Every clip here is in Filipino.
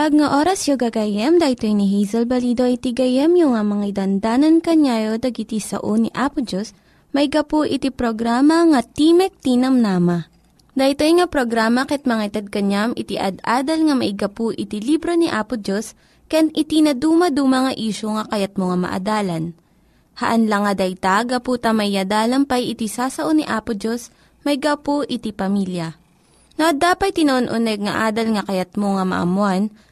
Naimbag nga oras yung gagayem, dahito ni Hazel Balido iti gayem yung nga mga dandanan kanyayo dagiti sao ni Apo Diyos, may gapu iti programa nga Timek Tinam Nama. Dahito nga programa ket mga itad kanyam iti ad-adal nga may gapu iti libro ni Apo Diyos, ken iti na dumaduma nga isyo nga kayat mo nga maadalan. Haan lang nga dayta, gapu tamayadalam pay iti sasao ni Apo Diyos, may gapu iti pamilya. No, dapat tinon-uneg nga adal nga kayat mo nga maamuan,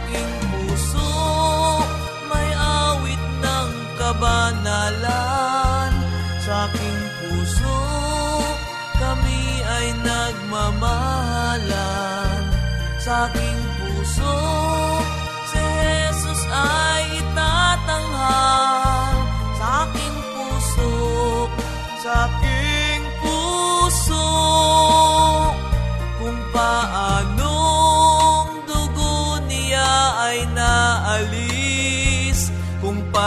Aking puso. May awit ng kabanalan sa aking puso. Kami ay nagmamahalan sa aking puso. Si Jesus ay itatanghal sa aking puso sa aking puso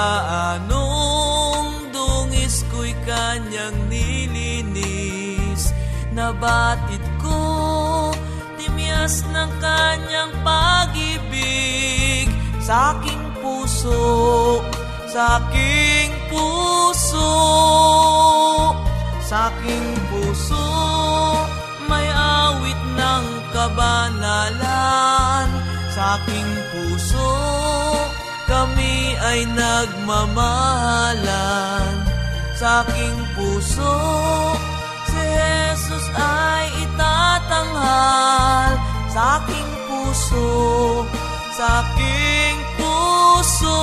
paanong dungis ko'y kanyang nilinis? Nabatid ko timyas ng kanyang pag-ibig. Sa aking puso sa aking puso sa aking puso may awit ng kabanalan sa aking puso kami ay nagmamahalan. Sa aking puso si Jesus ay itatanghal. Sa aking puso sa aking puso.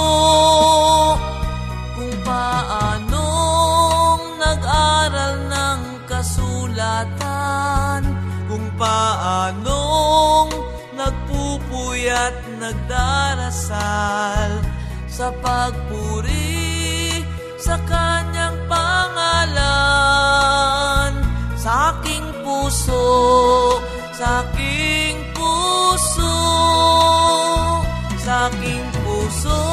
Kung paanong nag-aral ng kasulatan. Kung paanong nagpupuyat nagdarasal sa pagpuri sa kanyang pangalan. Sa aking puso sa aking puso sa aking puso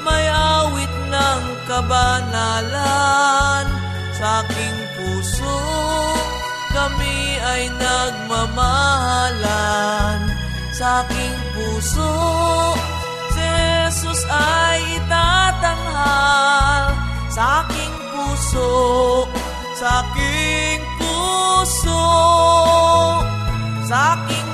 may awit ng kabanalan. Sa aking puso kami ay nagmamahalan. Sa aking puso Jesus ay itatanghal sa aking puso sa aking puso sa aking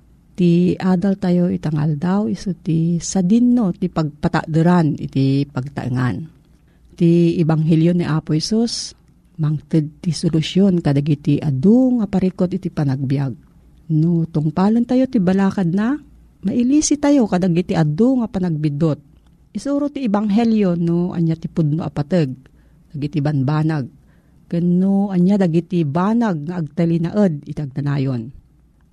Ti adal tayo itangal daw iso ti sadinno ti pagpataderan iti pagtaengan. Ti Ibanghilyo ni Apo Isus, mangted ti solusyon kadagiti adu nga parikot iti panagbiag. No tungpalan tayo ti balakad na, mailisi tayo kadagiti adu nga panagbidot. Isuro ti Ibanghelyo no anya ti pudno apateg, dagiti banbanag. Kano anya dagiti banag nga agtalinaed itagtanayon.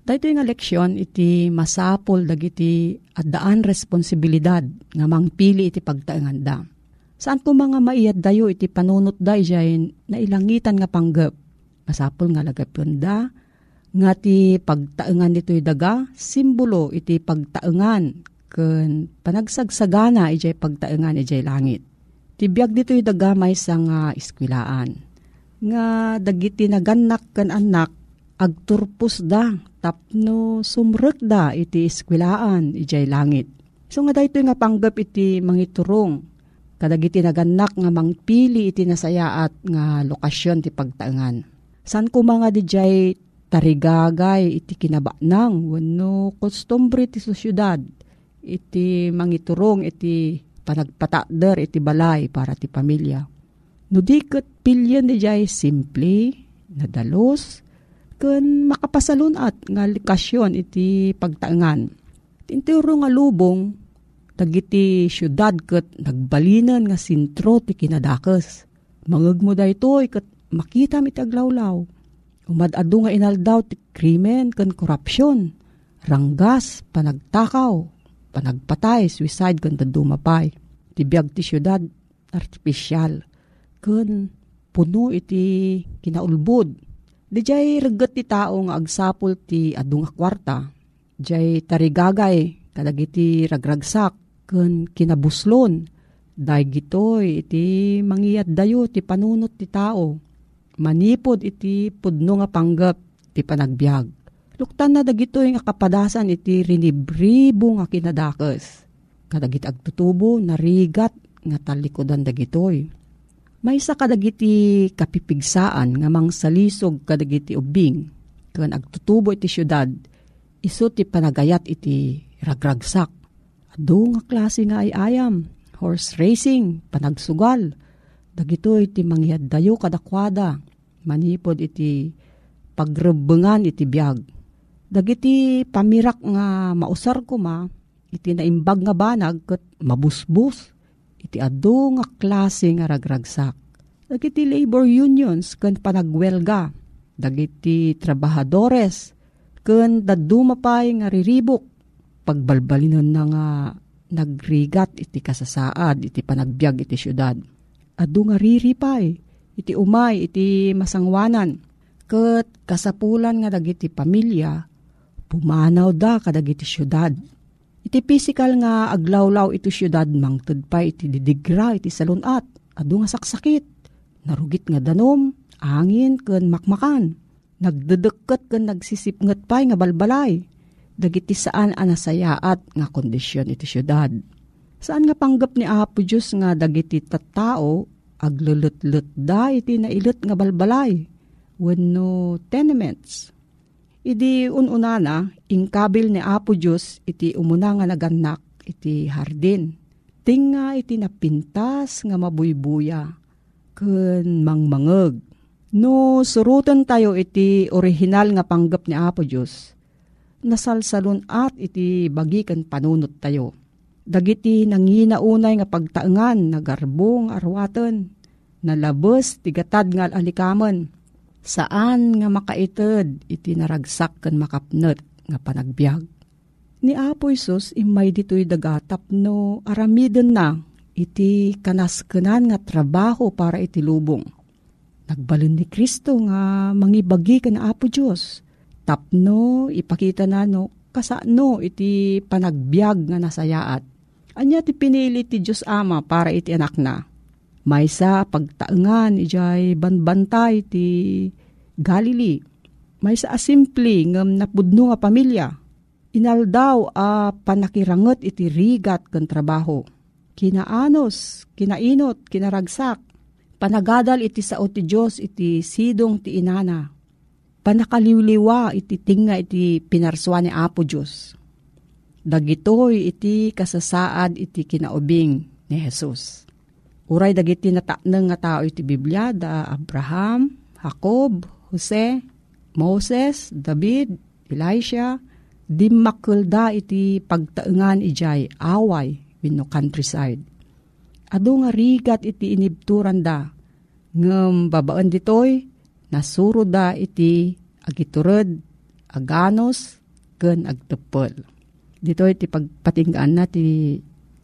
Dahito nga leksyon iti masapol dagiti addaan responsibilidad nga mangpili iti pagtaenganda. Saan ko mga maiyad dayo iti panunot da ijay na ilangitan nga panggap. Masapol nga lagapyon da, nga ti pagtaengan dito'y daga, simbolo iti pagtaengan ken panagsagsagana ijay pagtaengan ijay langit. Tibiyag dito'y daga may sa nga iskwilaan. Nga dagiti naganak ken anak agturpos da tapno sumrek da iti iskwilaan ijay langit. So nga dayto nga panggap iti mangiturong kadagiti naganak nga mangpili iti nasayaat nga lokasyon ti pagtaengan. San ko mga dijay tarigagay iti kinabanang wenno kostumbre ti syudad iti mangiturong iti panagpatader iti balay para ti pamilya. No di ket pilyan dijay simple, nadalos, ken makapasalunat nga likasyon iti pagtaengan. Tinturo nga lubong, dagiti syudad ket nagbalinan nga sintro ti kinadakes. Mangeg mo daytoy ket makita mi taglawlaw. Umadado nga inaldaw ti krimen ken korupsyon, ranggas, panagtakaw, panagpatay, suicide ken dumapay. Ti biag ti syudad artificial ken puno iti kinaulbod Di reget ti tao nga agsapol ti adu nga kwarta. Dijay tarigagay kadagiti ragragsak ken kinabuslon. Day gitoy iti mangiyat dayo ti panunot ti tao. Manipod iti pudno nga panggap ti panagbiag. Luktan na dagitoy nga kapadasan iti rinibribo nga kinadakes. Kadagiti agtutubo narigat nga talikodan dagitoy may sa kadagiti kapipigsaan nga mangsalisog kadagiti ubing ken agtutubo iti syudad iso ti panagayat iti ragragsak. Ado nga klase nga ay ayam, horse racing, panagsugal. Dagito iti mangyad dayo kadakwada, manipod iti pagrebengan iti biag. Dagiti pamirak nga mausar ko ma, iti naimbag nga banag ket mabusbus iti adu nga klase nga ragragsak. Dagiti labor unions ken panagwelga, dagiti trabahadores ken dadumapay nga riribok pagbalbalinon na nga nagrigat iti kasasaad iti panagbiag iti syudad. Adu nga riripay iti umay iti masangwanan ket kasapulan nga dagiti pamilya pumanaw da kadagiti syudad Iti physical nga aglawlaw iti syudad mangtud pa iti didigra iti salunat. Adu nga saksakit. Narugit nga danom, angin ken makmakan. Nagdedeket ken nagsisipnget pa nga balbalay. Dagiti saan anasayaat nga kondisyon iti syudad. Saan nga panggap ni Apo Diyos nga dagiti tattao aglulutlut da iti nailut nga balbalay. Wenno tenements Idi ununana, ingkabil ni Apo Diyos iti umuna nga naganak iti hardin. Tinga iti napintas nga mabuybuya. Ken mangmangeg. No surutan tayo iti original nga panggap ni Apo Diyos. Nasalsalon at iti bagi ken panunot tayo. Dagiti nanginaunay nga pagtaengan nagarbong arwaten. nalabos tigatad nga alikaman. Saan nga makaited iti naragsak kan makapnet nga panagbiag. Ni Apo Isus imay dito'y dagatap no aramiden na iti kanaskenan nga trabaho para iti lubong. Nagbalon ni Kristo nga mangibagi kan Apo Diyos. Tapno ipakita na no kasano iti panagbiag nga nasayaat. Anya ti pinili ti Diyos Ama para iti anak na Maysa pagtaengan ijay banbantay ti Galilee. Maysa asimple ngem napudno nga pamilya. Inaldaw a panakiranget iti rigat ken trabaho. Kinaanos, kinainot, kinaragsak. Panagadal iti sao ti Diyos iti sidong ti inana. Panakaliwliwa iti tinga iti pinarswa ni Apo Diyos. Dagitoy iti kasasaad iti kinaubing ni Jesus Uray dagiti natakneng nga tao iti Biblia da Abraham, Jacob, Jose, Moses, David, Elisha, dimmakulda iti pagtaengan ijay away wenno countryside. Ado nga rigat iti inibturan da, ngem babaan ditoy, nasuro da iti agiturod, aganos, ken agtepel. Dito iti pagpatinggaan na ti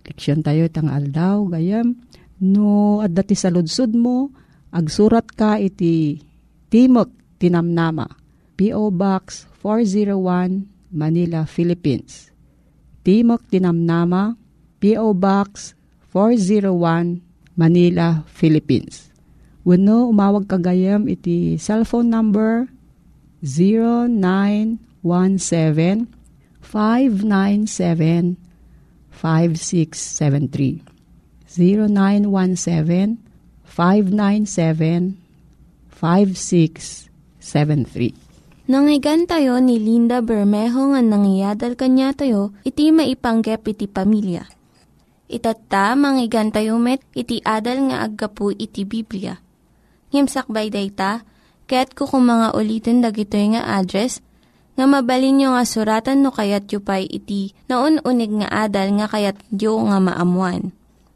leksyon tayo itang aldaw, gayam, No, at dati sa ludsud mo, agsurat ka iti Timok Tinamnama, P.O. Box 401, Manila, Philippines. Timok Tinamnama, P.O. Box 401, Manila, Philippines. Wano umawag kagayam iti cellphone number 0917 597 5673 0917-597-5673. Nangyigan tayo ni Linda Bermejo nga nangyadal kanya tayo, iti maipanggep iti pamilya. Itatta, manggigan met, iti adal nga aggapu iti Biblia. Ngimsakbay dayta, kaya't kukumanga ulitin dagito nga address nga mabalin nga suratan no kayat yu pa'y iti na unig nga adal nga kayat yu nga maamuan.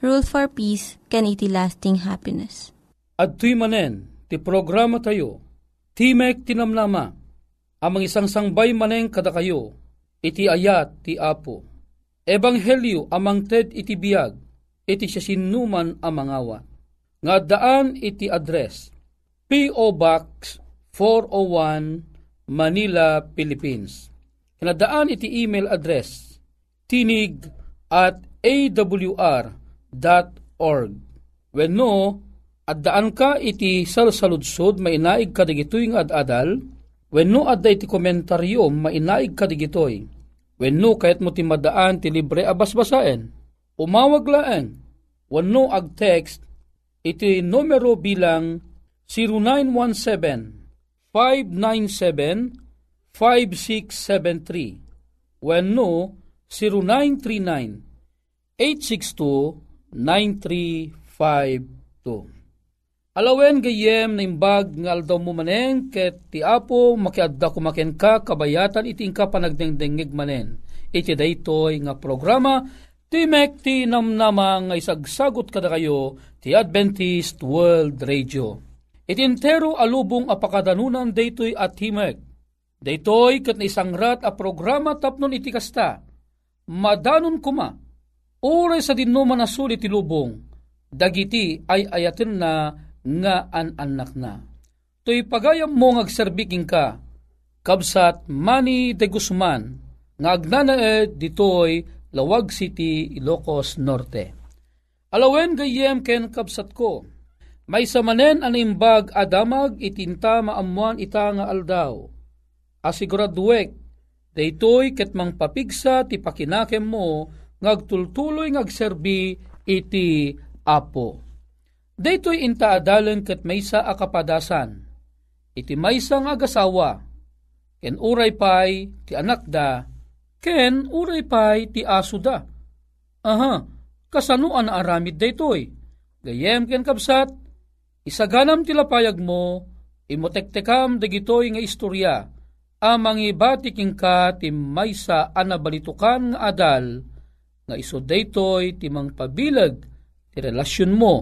rule for peace, can iti lasting happiness. At tuy manen, ti programa tayo, Timek Tinamnama, amang isang sangbay maneng kada kayo, iti ayat ti Apo. Ebanghelyo amang ted iti biyag, iti siya sinuman amang awa. Nga daan iti address, P.O. Box 401, Manila, Philippines. Kinadaan iti email address, tinig at awr www.ccc.org. When no, at daan ka iti salsaludsod, mainaig ka digitoy nga ad-adal, when no adda iti komentaryo, mainaig ka digitoy. When no, kahit mo ti madaan ti libre abasbasaen, umawag laeng, when no ag-text, iti numero bilang 0917-597-5673. When no, 0939-862 9352. Alawen gayem na imbag nga aldaw mo manen ket ti apo makiadda kumaken ka kabayatan iting ka panagdengdengig manen. Iti daytoy nga programa ti mek ti namnama nga isagsagot kada kayo ti Adventist World Radio. Iti entero alubong apakadanunan daytoy at himek. Daytoy ket isang rat a programa tapnon iti kasta. Madanon kuma Ure sa dinnuman na sulit tilubong, dagiti ay ayatin na nga an anak na. To'y pagayam mo ngagserbiking ka, kabsat Mani de Guzman, nga agnanaed ditoy Lawag City, Ilocos Norte. Alawen gayem ken kabsat ko, may samanen animbag adamag itinta maamuan ita nga aldaw. Asiguraduek, daytoy ket mang papigsa ti pakinakem mo ngagtultuloy ngagserbi iti Apo. Daytoy intaadalan ket maysa akapadasan. Iti maysa nga agasawa, ken uray pay ti anak da, ken uray pay ti aso da. Aha, kasanuan na aramid daytoy. Gayem ken kapsat, isaganam ti lapayag mo, imotektekam dagitoy nga istorya, amang ibatiking ka ti maysa anabalitukan nga adal, nga iso daytoy ti mang pabilag ti relasyon mo,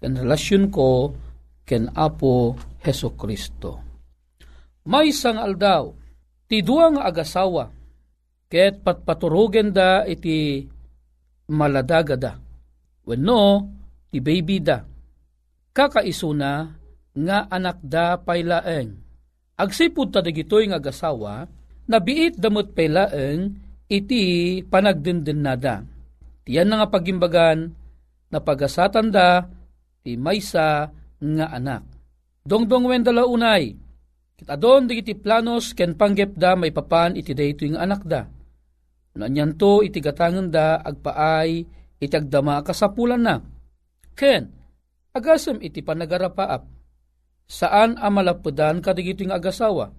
ken relasyon ko, ken Apo Heso Kristo. May sang aldaw, ti duwa nga agasawa, ket patpaturugen da iti maladaga da. Wenno, ti baby da. Kakaisuna nga anak da paylaeng. Agsipud ta dagitoy nga agasawa, nabiit damot paylaeng iti panagdindin nada. Tiyan na nga pagimbagan na pagasatan da ti maysa nga anak. Dongdong wen dala unay, kita don digiti planos ken panggep da may papan iti dayto nga anak da. Nanyan to iti gatangan da agpaay iti agdama kasapulan na. Ken, agasem iti panagarapaap. Saan amalapudan kadigito nga agasawa?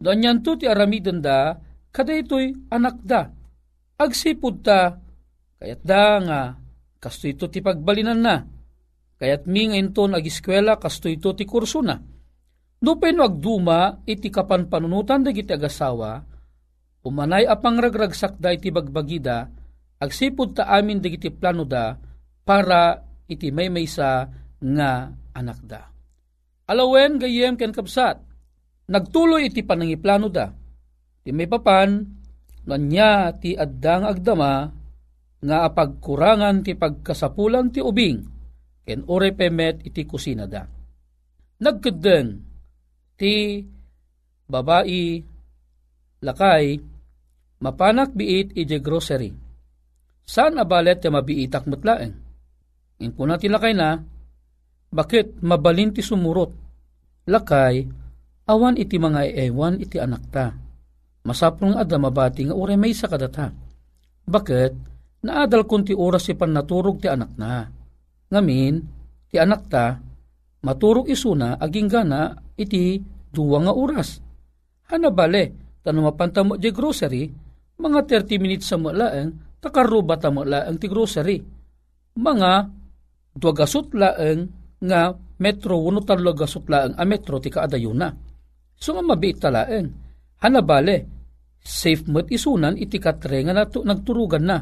Nanyan to ti aramiden da kadaytoy anak da. Agsipud ta, kayat da nga, kasto ito ti pagbalinan na. Kayat mi ngayon to nag-eskwela, kasto ito ti kurso na. Dupay no agduma, iti kapan panunutan da giti agasawa, umanay apang ragragsak da iti bagbagida, agsipud ta amin da giti plano da, para iti may maysa nga anak da. Alawen gayem ken kapsat, nagtuloy iti panangiplano da. Ti may papan, nanya ti addang agdama, nga apagkurangan ti pagkasapulan ti ubing, ken ore iti kusina da. Nagkadeng ti babae lakay mapanak biit iti grocery. Saan abalet ti mabiitak mutlaeng? Impuna ti lakay na, bakit mabalin ti sumurot? Lakay, awan iti mga ewan iti anak ta. Masaprong ada mabati nga ure may sa kadata. Bakit? Naadal kun ti oras si pannaturog ti anak na. Ngamin, ti anak ta, maturog isuna aging gana iti duwa nga oras. Hana bale, tanong mapanta mo di grocery, mga 30 minutes sa mulaeng, takaruba ta mulaeng ti grocery. Mga duwagasot laeng nga metro wano talo gasot laeng a metro ti kaadayuna. So nga mabiit talaeng. Hana bale, safe mo't isunan iti katre nga nato, nagturugan na.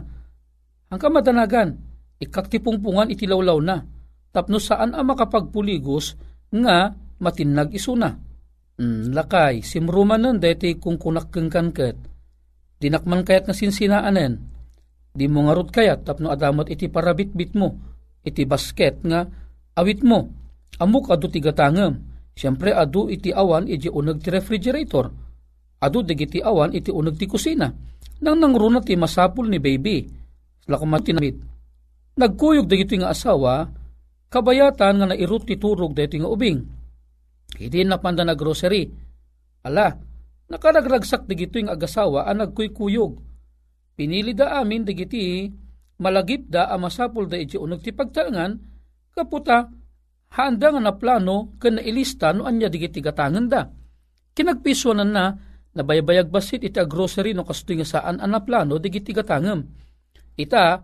Ang kamadanagan, ikaktipungpungan iti lawlaw na. Tapno saan ang makapagpuligos nga matinag isuna. Mm, lakay, simruman nun deti kung kunakeng kanket. Dinakman kayat nga sinsinaanen. Di mo nga rod kayat tapno adamot iti parabitbit mo. Iti basket nga awit mo. Amok adu ti gatangem. Siyempre adu iti awan iti unag ti refrigerator. Adu digiti awan iti unag ti kusina. Nang nangruna ti masapul ni baby. Lakumat tinabit. Nagkuyog digiti nga asawa, kabayatan nga nairut ti turog dito nga ubing. Hindi na panda na grocery. Ala, nakaragragsak digito yung agasawa ang nagkuykuyog. Pinili da amin digiti malagip da ang masapul da iti unag ti pagtaangan, kaputa, handa nga na plano kan na ilista no anya digiti gatangan da. Kinagpiswanan na, nabaybayag basit iti grocery no kasto nga saan ang plano digiti gatangam. Ita,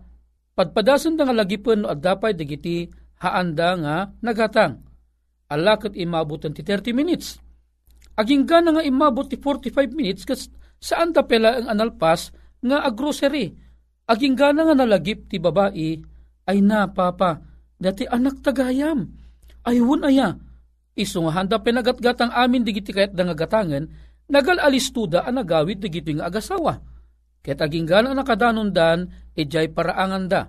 padpadasan da nga lagipon no adapay digiti haanda nga nagatang. Alakot imabutan ti 30 minutes. Aging gana nga imabot ti 45 minutes kas saan da pela ang analpas nga agrocery. Aging gana nga nalagip ti babae ay na papa dati anak tagayam. Ayun aya. Iso nga handa penagatgatang amin digiti kayat da nga gatangan nagal alistuda ang nagawid digiti nga agasawa. Ket aging gana nakadanon dan ijay paraangan da.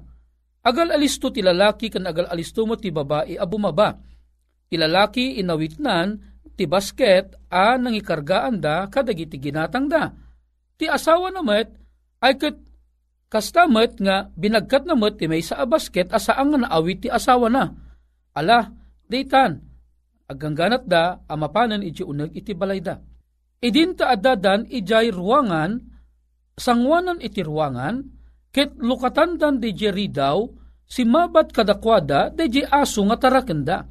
Agal alisto ti lalaki kan agal alisto mo ti babae a bumaba. Ti lalaki inawitnan ti basket a nangikargaan da kadagiti ginatang da. Ti asawa na met ay ket kastamet nga binagkat na met ti may sa basket asaan nga naawit ti asawa na. Ala, daytan, agangganat da amapanan iti uneg iti balay da. Idinta adadan ijay ruangan, sangwanan iti ruangan, ket lukatandan di jeri daw, si mabat kadakwada di aso nga tarakenda.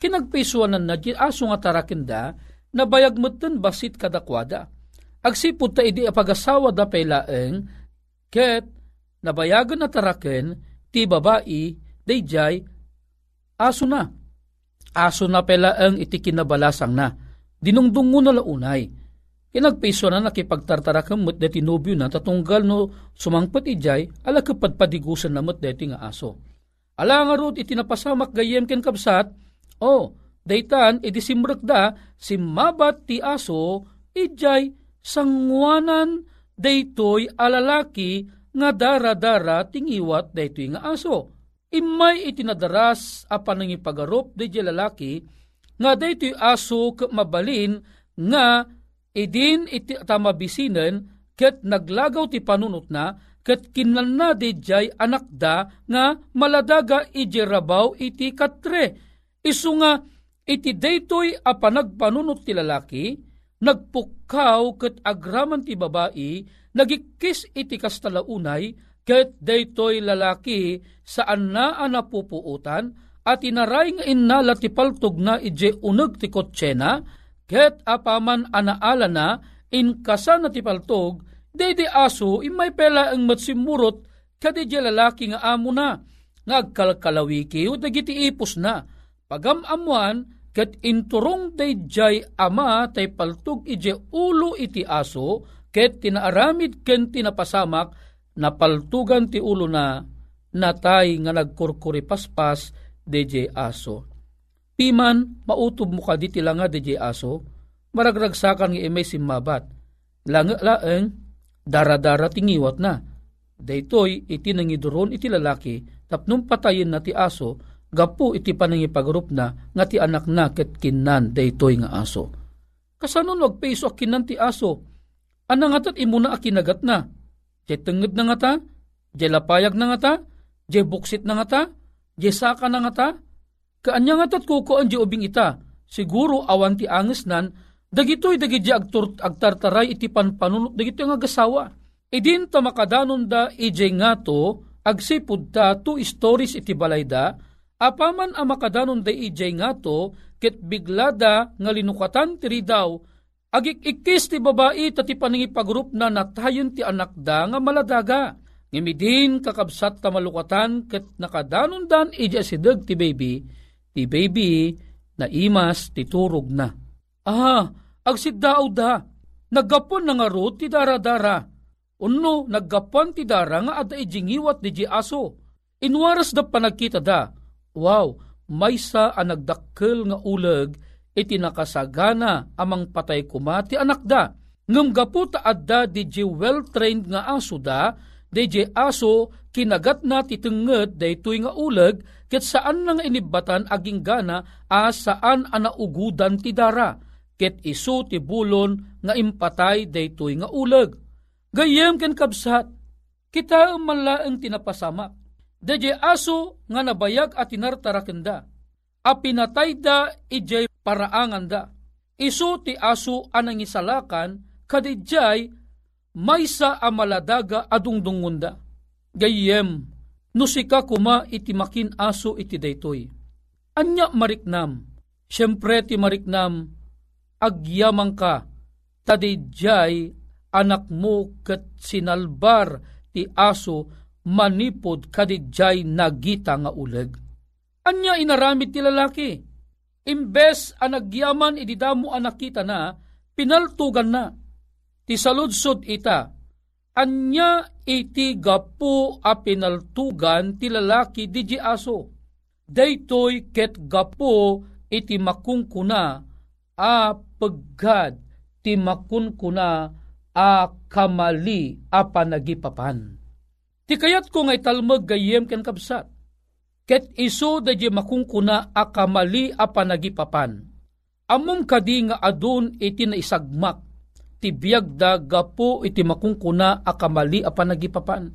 Kinagpisuanan na di aso nga tarakenda na bayag mutten basit kadakwada. Agsipod ta idi apagasawa da pailaeng ket nabayagan na taraken ti babae dayjay aso na. Aso na pailaeng iti kinabalasang na. Dinungdungo na launay. Kinagpiso na nakipagtartarakam mo't deti nobyo na tatunggal no sumangpot ijay ala kapadpadigusan na mo't deti nga aso. Ala nga rod iti napasamak gayem ken kapsat, o oh, daytan iti simrekda si mabat ti aso ijay sangwanan daytoy alalaki nga dara-dara tingiwat daytoy nga aso. Imay itinadaras apan pagarup dayjay lalaki nga daytoy aso mabalin nga idin iti tamabisinan ket naglagaw ti panunot na ket kinlan na jay anak da nga maladaga iti rabaw iti katre. Isu nga iti daytoy a panagpanunot ti lalaki nagpukaw ket agraman ti babae nagikis iti kastalaunay ket daytoy lalaki saan na anapupuutan at inaray nga innala ti paltog na ije uneg ti kotsena Ket apaman anaala na, in kasan na tipaltog, dede aso imay pela ang matsimurot kadi lalaki nga amo na. Ngagkalkalawiki o dagiti ipos na. Pagamamuan, ket inturong jay ama tay paltog ije ulo iti aso, ket tinaaramid ken tinapasamak, napaltugan ti ulo na, natay nga nagkurkuri paspas, deje aso. Piman, mautob mo ka di tilanga di aso, maragragsakan nga imay simmabat. Langa laeng, dara-dara tingiwat na. Daytoy iti nangiduron iti lalaki, tapnong patayin na ti aso, gapu iti panangipagrup na nga ti anak na ket kinan daytoy nga aso. Kasano nagpeso kinan ti aso? Anangatat imuna akinagat na. Jay tenged na nga ta? Jay lapayag na nga ta? Jay buksit na nga ta? Jay saka na nga ta? Kaanya nga tat kuko ang ubing ita, siguro awan ti anges nan, dagitoy dagiti agtartaray iti panpanunot, dagitoy nga gasawa. Idin ta makadanon da ije nga to, agsipud ta two stories iti balayda, apaman ang makadanon da ije nga to, ket biglada nga linukatan tiri daw, agikikis ti babae ta ti panangipagrup na natayon ti anak da nga maladaga. Ngimidin kakabsat ta malukatan ket nakadanon dan ija sideg ti baby, ti baby na imas ti turog na. Ah, agsiddaw da, naggapon na nga ro ti dara-dara. Unno, naggapon ti dara nga ada ijingiwat di aso. Inwaras da panagkita da, wow, maysa ang nagdakkel nga uleg iti nakasagana amang patay kuma ti anak da. Ngam gapu adda di well-trained nga aso da, di aso kinagat na titenged daytoy nga uleg ket saan nga inibatan aging gana a saan anaugudan ti dara ket isu ti bulon nga impatay daytoy nga uleg gayem ken kabsat kita manlaeng tinapasamak Deje aso nga nabayag at tinartarakenda. A pinatay ijay paraangan da. Isu ti aso anang isalakan kadijay maysa amaladaga adungdungunda Gayem, no sika kuma iti makin aso iti daytoy. Anya mariknam, siyempre ti mariknam, agyamang ka, tadijay anak mo kat sinalbar ti aso manipod kadijay nagita nga uleg. Anya inaramid ti lalaki, imbes anagyaman ididamo anak kita na, pinaltugan na. Ti saludsod ita, anya iti gapu a pinaltugan ti lalaki di aso. Daytoy ket gapu iti makungkuna a peggad ti makunkuna a kamali a panagipapan. Ti kayat ko nga italmag gayem ken kabsat. Ket iso da di makungkuna a kamali a panagipapan. Amom kadi nga adun iti na isagmak ti biyag da gapo iti makungkuna a kamali a panagipapan.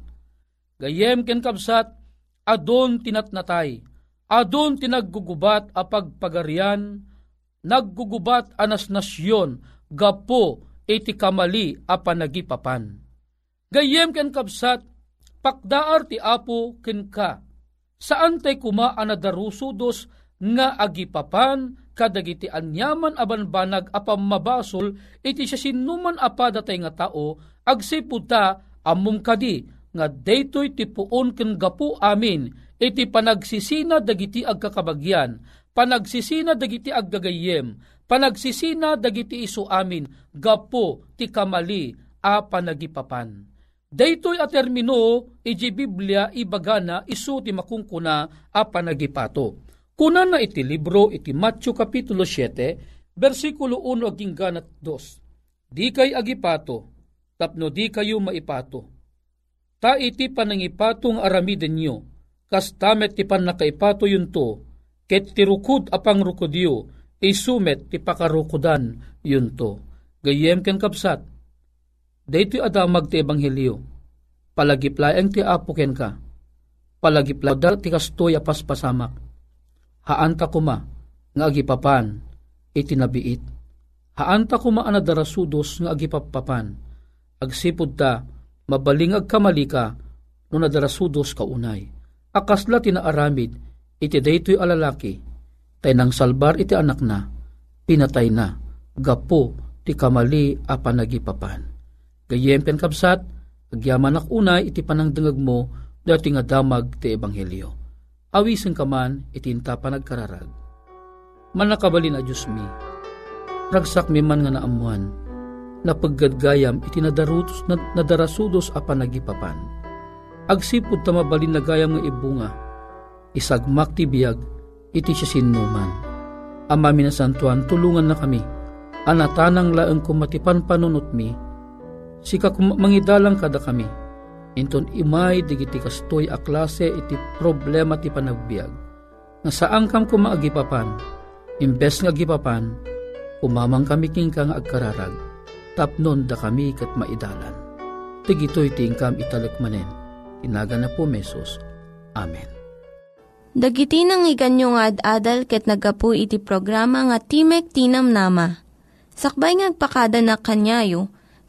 Gayem ken kabsat, adon tinatnatay, adon tinaggugubat a pagpagarian, naggugubat anas nasyon, gapo iti kamali a panagipapan. Gayem ken kabsat, pakdaar ti apo ken ka, Saan tay kuma anadarusudos nga agipapan kadagiti anyaman aban banag apam mabasol iti siya sinuman apada tay nga tao agsiputa amum kadi nga daytoy ti puon ken gapu amin iti panagsisina dagiti agkakabagyan panagsisina dagiti aggagayem panagsisina dagiti isu amin gapo ti kamali a panagipapan Daytoy a termino iji Biblia ibagana isu ti makungkuna a panagipato. Kuna na iti libro iti Matthew Kapitulo 7, versikulo 1 aging ganat 2. Di kay agipato, tapno di kayo maipato. Ta iti panangipatong aramiden nyo, kas tamet ti panakaipato yun to, ket tirukod apang rukodyo, isumet ti pakarukodan yun to. Gayem ken kapsat, daytoy adamag ti ebanghelyo, palagiplayang ti apo ka, palagiplayang ti kastoy apas pasamak, haanta kuma nga agipapan iti nabiit. Haanta kuma anadarasudos nga agipapapan. Agsipod ta mabaling agkamalika no nadarasudos ka unay. Akasla tinaaramid iti daytoy alalaki tay nang salbar iti anak na pinatay na gapo ti kamali a panagipapan. Gayempen kabsat agyaman unay iti panangdengag mo dati nga damag ti ebanghelyo awisen ka man itinta panagkararag. Manakabali na Diyos mi, ragsak mi man nga naamuan, na paggadgayam itinadarutos na nadarasudos a panagipapan. Agsipod tamabalin na gayam nga ibunga, isagmak ti biyag, iti siya sinuman. Ama minasantuan, tulungan na kami, anatanang laeng kumatipan panunot mi, sika mangidalang kada kami, Inton imay digiti kastoy a klase iti problema ti panagbiag. Nga saan kam kumaagipapan, imbes nga gipapan, umamang kami king nga agkararag, tapnon da kami kat maidalan. Tigitoy tingkam italekmanen, tinaga na po mesos. Amen. Dagiti nang iganyo nga ad-adal ket nagapu iti programa nga Timek Tinam Nama. Sakbay ngagpakada na kanyayo,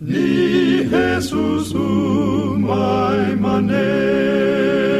ni Jesús umay manen.